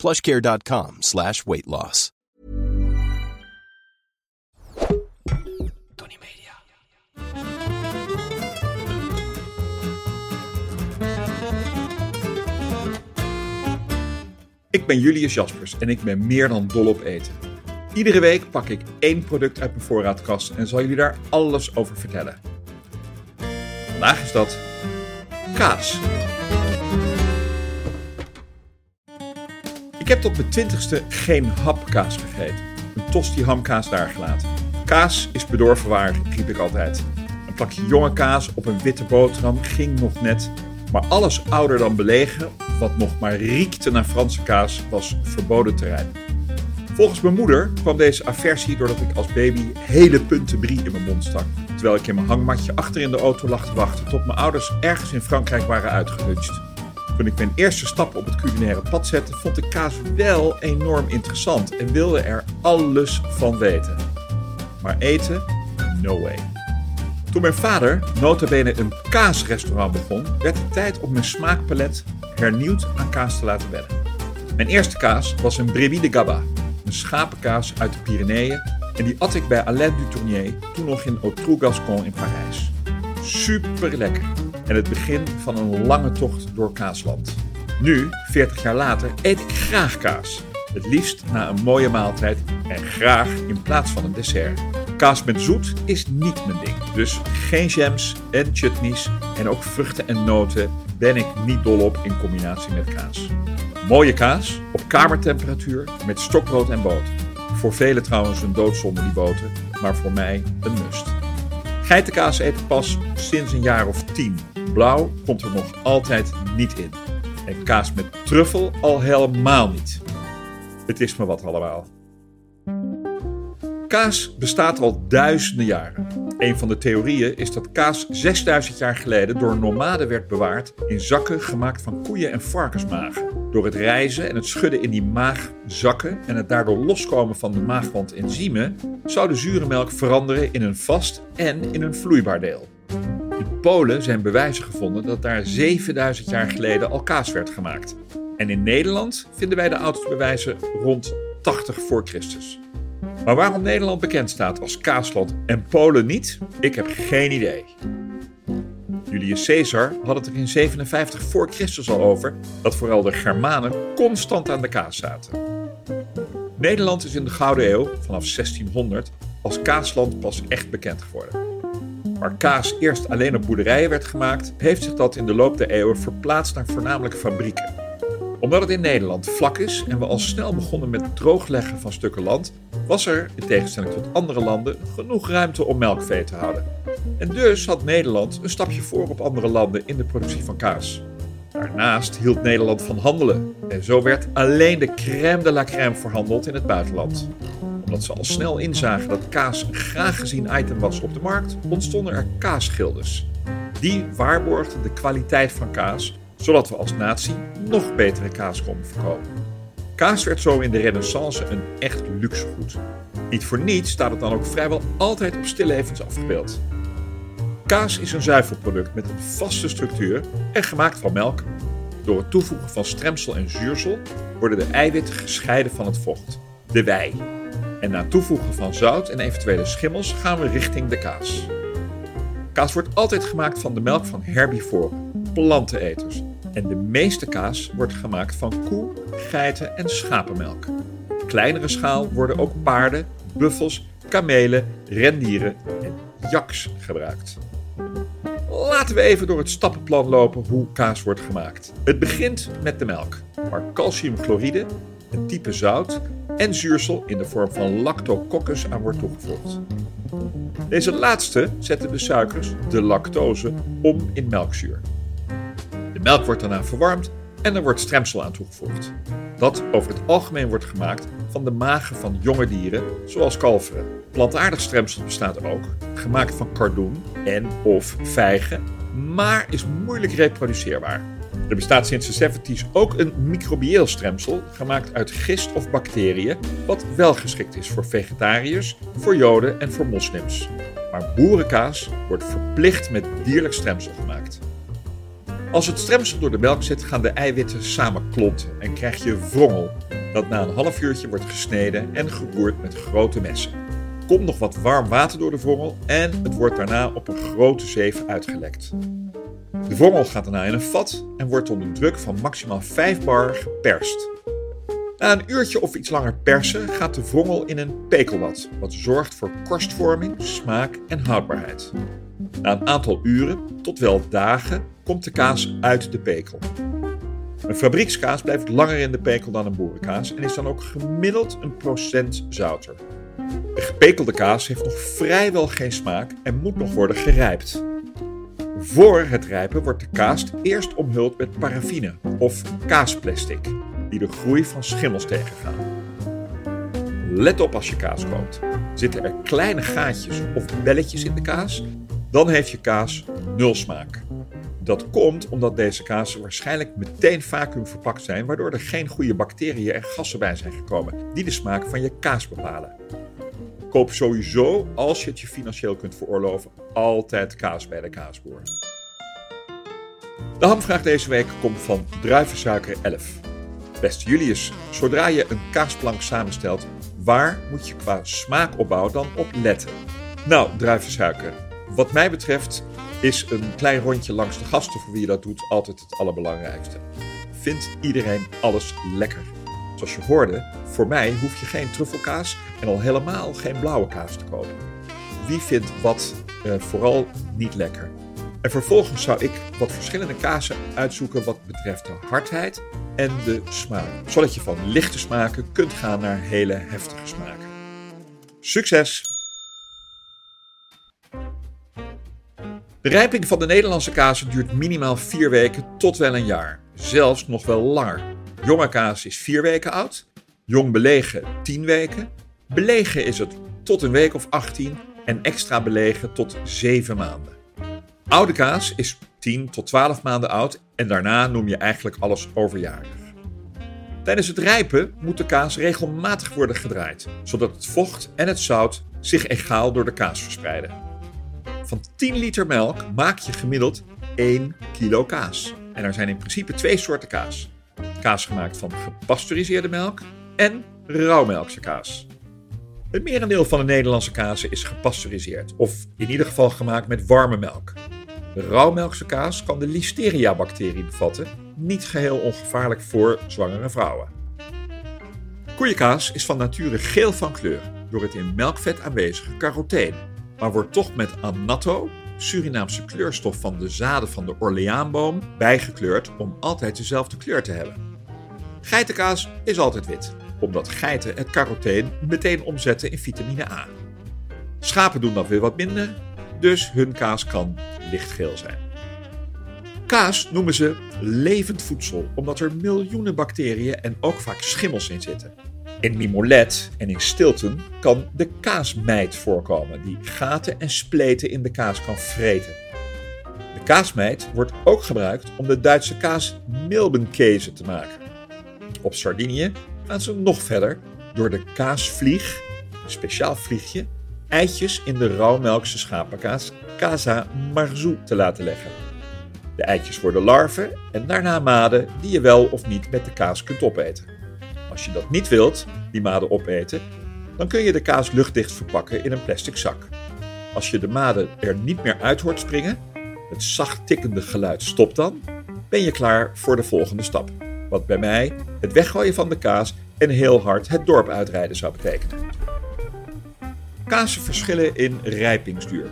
plushcare.com slash weight loss. Tony Media. Ik ben Julius Jaspers en ik ben meer dan dol op eten. Iedere week pak ik één product uit mijn voorraadkast en zal jullie daar alles over vertellen. Vandaag is dat kaas. Heb tot mijn twintigste geen hap kaas gegeten. Een tosti hamkaas daar gelaten. Kaas is bedorven waar, riep ik altijd. Een plakje jonge kaas op een witte boterham ging nog net. Maar alles ouder dan belegen, wat nog maar riekte naar Franse kaas, was verboden terrein. Volgens mijn moeder kwam deze aversie doordat ik als baby hele punten brie in mijn mond stak. Terwijl ik in mijn hangmatje achter in de auto lag te wachten tot mijn ouders ergens in Frankrijk waren uitgeluncht. Toen ik mijn eerste stap op het culinaire pad zette, vond ik kaas wel enorm interessant en wilde er alles van weten. Maar eten? No way. Toen mijn vader notabene een kaasrestaurant begon, werd het tijd om mijn smaakpalet hernieuwd aan kaas te laten wennen. Mijn eerste kaas was een Brebis de Gaba, een schapenkaas uit de Pyreneeën en die at ik bij Alain Dutournier, toen nog in Autru-Gascon in Parijs. Super lekker en het begin van een lange tocht door kaasland. Nu, 40 jaar later, eet ik graag kaas. Het liefst na een mooie maaltijd en graag in plaats van een dessert. Kaas met zoet is niet mijn ding, dus geen jams en chutneys en ook vruchten en noten ben ik niet dol op in combinatie met kaas. Mooie kaas op kamertemperatuur met stokbrood en boter. Voor velen trouwens een doodzonde die boter, maar voor mij een must. Geitenkaas eet pas sinds een jaar of tien. Blauw komt er nog altijd niet in. En kaas met truffel al helemaal niet. Het is me wat allemaal. Kaas bestaat al duizenden jaren. Een van de theorieën is dat kaas 6000 jaar geleden door nomaden werd bewaard in zakken gemaakt van koeien en varkensmagen. Door het rijzen en het schudden in die maagzakken en het daardoor loskomen van de maagwand enzymen zou de zure melk veranderen in een vast en in een vloeibaar deel. In Polen zijn bewijzen gevonden dat daar 7000 jaar geleden al kaas werd gemaakt. En in Nederland vinden wij de oudste bewijzen rond 80 voor Christus. Maar waarom Nederland bekend staat als kaasland en Polen niet, ik heb geen idee. Julius Caesar had het er in 57 voor Christus al over dat vooral de Germanen constant aan de kaas zaten. Nederland is in de Gouden Eeuw, vanaf 1600, als kaasland pas echt bekend geworden. Waar kaas eerst alleen op boerderijen werd gemaakt, heeft zich dat in de loop der eeuwen verplaatst naar voornamelijk fabrieken. Omdat het in Nederland vlak is en we al snel begonnen met droogleggen van stukken land, was er, in tegenstelling tot andere landen, genoeg ruimte om melkvee te houden. En dus had Nederland een stapje voor op andere landen in de productie van kaas. Daarnaast hield Nederland van handelen en zo werd alleen de crème de la crème verhandeld in het buitenland. Omdat ze al snel inzagen dat kaas een graag gezien item was op de markt, ontstonden er kaasgildes. Die waarborgden de kwaliteit van kaas, zodat we als natie nog betere kaas konden verkopen. Kaas werd zo in de Renaissance een echt luxegoed. Niet voor niets staat het dan ook vrijwel altijd op stillevens afgebeeld. Kaas is een zuivelproduct met een vaste structuur en gemaakt van melk. Door het toevoegen van stremsel en zuursel worden de eiwitten gescheiden van het vocht, de wei. En na toevoegen van zout en eventuele schimmels gaan we richting de kaas. Kaas wordt altijd gemaakt van de melk van herbivoren, planteneters. En de meeste kaas wordt gemaakt van koe, geiten en schapenmelk. Op kleinere schaal worden ook paarden, buffels, kamelen, rendieren en jaks gebruikt. Laten we even door het stappenplan lopen hoe kaas wordt gemaakt. Het begint met de melk, waar calciumchloride, een type zout en zuursel in de vorm van lactococcus aan wordt toegevoegd. Deze laatste zetten de suikers, de lactose, om in melkzuur. De melk wordt daarna verwarmd en er wordt stremsel aan toegevoegd. Dat over het algemeen wordt gemaakt van de magen van jonge dieren, zoals kalveren. Plantaardig stremsel bestaat ook, gemaakt van cardoen en of vijgen, maar is moeilijk reproduceerbaar. Er bestaat sinds de 70s ook een microbieel stremsel, gemaakt uit gist of bacteriën, wat wel geschikt is voor vegetariërs, voor joden en voor moslims. Maar boerenkaas wordt verplicht met dierlijk stremsel gemaakt. Als het stremsel door de melk zit, gaan de eiwitten samen klonten en krijg je wrongel, dat na een half uurtje wordt gesneden en geroerd met grote messen. Komt nog wat warm water door de wrongel en het wordt daarna op een grote zeef uitgelekt. De vormel gaat daarna in een vat en wordt onder druk van maximaal 5 bar geperst. Na een uurtje of iets langer persen gaat de wrongel in een pekelwad, wat zorgt voor korstvorming, smaak en houdbaarheid. Na een aantal uren, tot wel dagen, komt de kaas uit de pekel. Een fabriekskaas blijft langer in de pekel dan een boerenkaas en is dan ook gemiddeld een procent zouter. De gepekelde kaas heeft nog vrijwel geen smaak en moet nog worden gerijpt. Voor het rijpen wordt de kaas eerst omhuld met paraffine of kaasplastic, die de groei van schimmels tegengaan. Let op als je kaas koopt. Zitten er kleine gaatjes of belletjes in de kaas, dan heeft je kaas nul smaak. Dat komt omdat deze kazen waarschijnlijk meteen vacuüm verpakt zijn, waardoor er geen goede bacteriën en gassen bij zijn gekomen die de smaak van je kaas bepalen. Koop sowieso, als je het je financieel kunt veroorloven, altijd kaas bij de kaasboer. De hamvraag deze week komt van Druivensuiker 11. Beste Julius, zodra je een kaasplank samenstelt, waar moet je qua smaakopbouw dan op letten? Nou, druivensuiker, wat mij betreft is een klein rondje langs de gasten voor wie je dat doet altijd het allerbelangrijkste. Vindt iedereen alles lekker? Zoals je hoorde, voor mij hoef je geen truffelkaas en al helemaal geen blauwe kaas te kopen. Wie vindt wat eh, vooral niet lekker? En vervolgens zou ik wat verschillende kazen uitzoeken wat betreft de hardheid en de smaak. Zodat je van lichte smaken kunt gaan naar hele heftige smaken. Succes! De rijping van de Nederlandse kazen duurt minimaal 4 weken tot wel een jaar. Zelfs nog wel langer. Jonge kaas is 4 weken oud. Jong belegen 10 weken. Belegen is het tot een week of 18 en extra belegen tot 7 maanden. Oude kaas is 10 tot 12 maanden oud en daarna noem je eigenlijk alles overjarig. Tijdens het rijpen moet de kaas regelmatig worden gedraaid, zodat het vocht en het zout zich egaal door de kaas verspreiden. Van 10 liter melk maak je gemiddeld 1 kilo kaas. En er zijn in principe twee soorten kaas. Kaas gemaakt van gepasteuriseerde melk en rauwmelkse kaas. Het merendeel van de Nederlandse kazen is gepasteuriseerd, of in ieder geval gemaakt met warme melk. De rauwmelkse kaas kan de Listeria-bacterie bevatten, niet geheel ongevaarlijk voor zwangere vrouwen. Koeienkaas is van nature geel van kleur door het in melkvet aanwezige carotene, maar wordt toch met annatto, Surinaamse kleurstof van de zaden van de Orleaanboom, bijgekleurd om altijd dezelfde kleur te hebben. Geitenkaas is altijd wit, omdat geiten het caroteen meteen omzetten in vitamine A. Schapen doen dat weer wat minder, dus hun kaas kan lichtgeel zijn. Kaas noemen ze levend voedsel, omdat er miljoenen bacteriën en ook vaak schimmels in zitten. In Mimolet en in Stilton kan de kaasmeid voorkomen, die gaten en spleten in de kaas kan vreten. De kaasmeid wordt ook gebruikt om de Duitse kaas Milbenkäse te maken. Op Sardinië gaan ze nog verder door de kaasvlieg, een speciaal vliegje, eitjes in de rauwmelkse schapenkaas Casa Marzu te laten leggen. De eitjes worden larven en daarna maden die je wel of niet met de kaas kunt opeten. Als je dat niet wilt, die maden opeten, dan kun je de kaas luchtdicht verpakken in een plastic zak. Als je de maden er niet meer uit hoort springen, het zacht tikkende geluid stopt dan, ben je klaar voor de volgende stap. Wat bij mij het weggooien van de kaas en heel hard het dorp uitrijden zou betekenen. Kazen verschillen in rijpingsduur.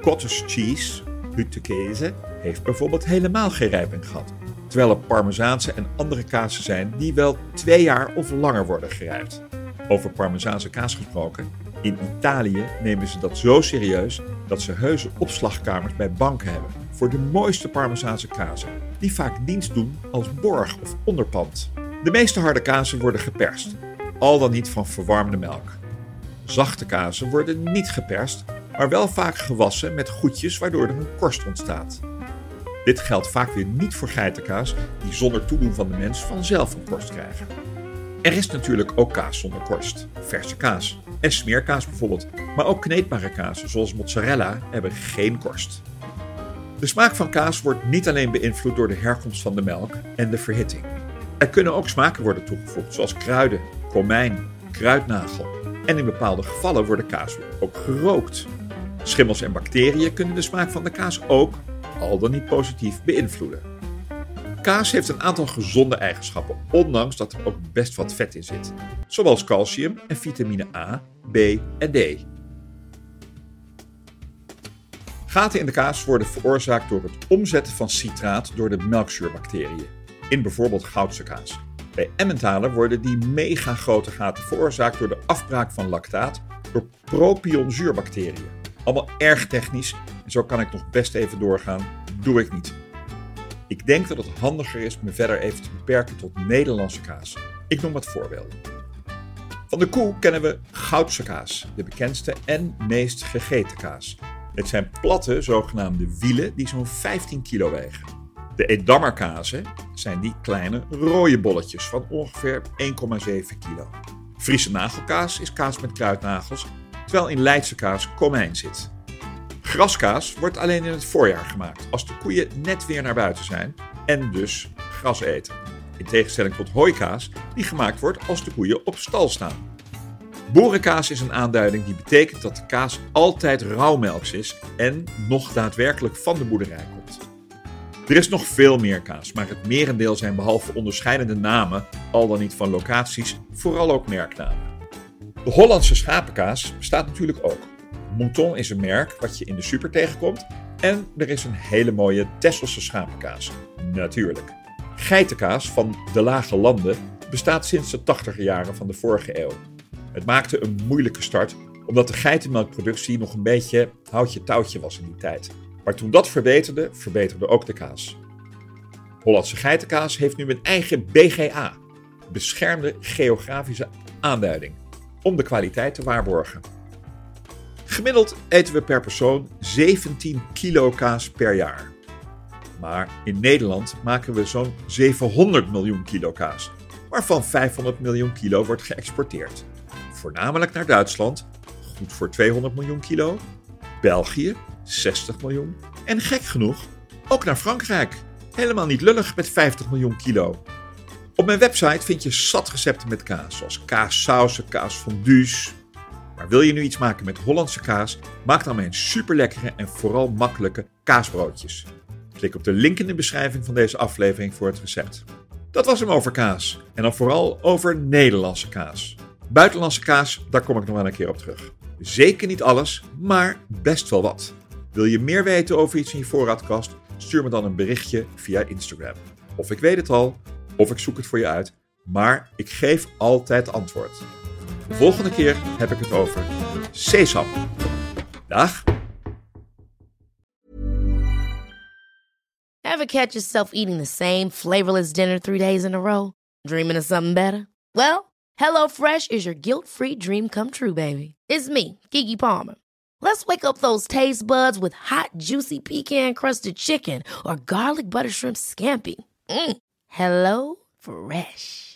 Cottage cheese, huttekezen, heeft bijvoorbeeld helemaal geen rijping gehad. Terwijl er parmezaanse en andere kazen zijn die wel twee jaar of langer worden gerijpt. Over parmezaanse kaas gesproken, in Italië nemen ze dat zo serieus dat ze heuse opslagkamers bij banken hebben voor de mooiste parmezaanse kazen, die vaak dienst doen als borg of onderpand. De meeste harde kazen worden geperst. al dan niet van verwarmde melk. Zachte kazen worden niet geperst, maar wel vaak gewassen met goedjes waardoor er een korst ontstaat. Dit geldt vaak weer niet voor geitenkaas, die zonder toedoen van de mens vanzelf een korst krijgen. Er is natuurlijk ook kaas zonder korst, verse kaas en smeerkaas bijvoorbeeld, maar ook kneedbare kazen zoals mozzarella hebben geen korst. De smaak van kaas wordt niet alleen beïnvloed door de herkomst van de melk en de verhitting. Er kunnen ook smaken worden toegevoegd, zoals kruiden, komijn, kruidnagel. En in bepaalde gevallen wordt kaas ook gerookt. Schimmels en bacteriën kunnen de smaak van de kaas ook, al dan niet positief, beïnvloeden. Kaas heeft een aantal gezonde eigenschappen, ondanks dat er ook best wat vet in zit, zoals calcium en vitamine A, B en D. Gaten in de kaas worden veroorzaakt door het omzetten van citraat door de melkzuurbacteriën, in bijvoorbeeld goudse kaas. Bij Emmentaler worden die mega grote gaten veroorzaakt door de afbraak van lactaat door propionzuurbacteriën. Allemaal erg technisch en zo kan ik nog best even doorgaan. Doe ik niet. Ik denk dat het handiger is me verder even te beperken tot Nederlandse kaas. Ik noem wat voorbeelden. Van de koe kennen we Goudse kaas, de bekendste en meest gegeten kaas. Het zijn platte, zogenaamde wielen die zo'n 15 kilo wegen. De Edammerkazen zijn die kleine rode bolletjes van ongeveer 1,7 kilo. Friese nagelkaas is kaas met kruidnagels, terwijl in Leidse kaas komijn zit. Graskaas wordt alleen in het voorjaar gemaakt, als de koeien net weer naar buiten zijn en dus gras eten. In tegenstelling tot hooikaas, die gemaakt wordt als de koeien op stal staan. Boerenkaas is een aanduiding die betekent dat de kaas altijd rauwmelks is en nog daadwerkelijk van de boerderij komt. Er is nog veel meer kaas, maar het merendeel zijn behalve onderscheidende namen, al dan niet van locaties, vooral ook merknamen. De Hollandse schapenkaas bestaat natuurlijk ook. Mouton is een merk wat je in de super tegenkomt en er is een hele mooie Tesselse schapenkaas, natuurlijk. Geitenkaas van de Lage Landen bestaat sinds de 80 jaren van de vorige eeuw. Het maakte een moeilijke start, omdat de geitenmelkproductie nog een beetje houtje-touwtje was in die tijd. Maar toen dat verbeterde, verbeterde ook de kaas. Hollandse geitenkaas heeft nu een eigen BGA, beschermde geografische aanduiding, om de kwaliteit te waarborgen. Gemiddeld eten we per persoon 17 kilo kaas per jaar. Maar in Nederland maken we zo'n 700 miljoen kilo kaas, waarvan 500 miljoen kilo wordt geëxporteerd voornamelijk naar Duitsland, goed voor 200 miljoen kilo, België, 60 miljoen en gek genoeg ook naar Frankrijk, helemaal niet lullig met 50 miljoen kilo. Op mijn website vind je zat recepten met kaas, zoals kaassausen, kaasfondues. Maar wil je nu iets maken met Hollandse kaas, maak dan mijn superlekkere en vooral makkelijke kaasbroodjes. Klik op de link in de beschrijving van deze aflevering voor het recept. Dat was hem over kaas. En dan vooral over Nederlandse kaas. Buitenlandse kaas, daar kom ik nog wel een keer op terug. Zeker niet alles, maar best wel wat. Wil je meer weten over iets in je voorraadkast? Stuur me dan een berichtje via Instagram. Of ik weet het al, of ik zoek het voor je uit, maar ik geef altijd antwoord. De volgende keer heb ik het over sesam. Dag! Ever catch yourself eating the same flavorless dinner three days in a row? Dreaming of something better? Well, HelloFresh is your guilt-free dream come true, baby. It's me, Kiki Palmer. Let's wake up those taste buds with hot, juicy pecan-crusted chicken or garlic butter shrimp scampi. Mm. Hello Fresh.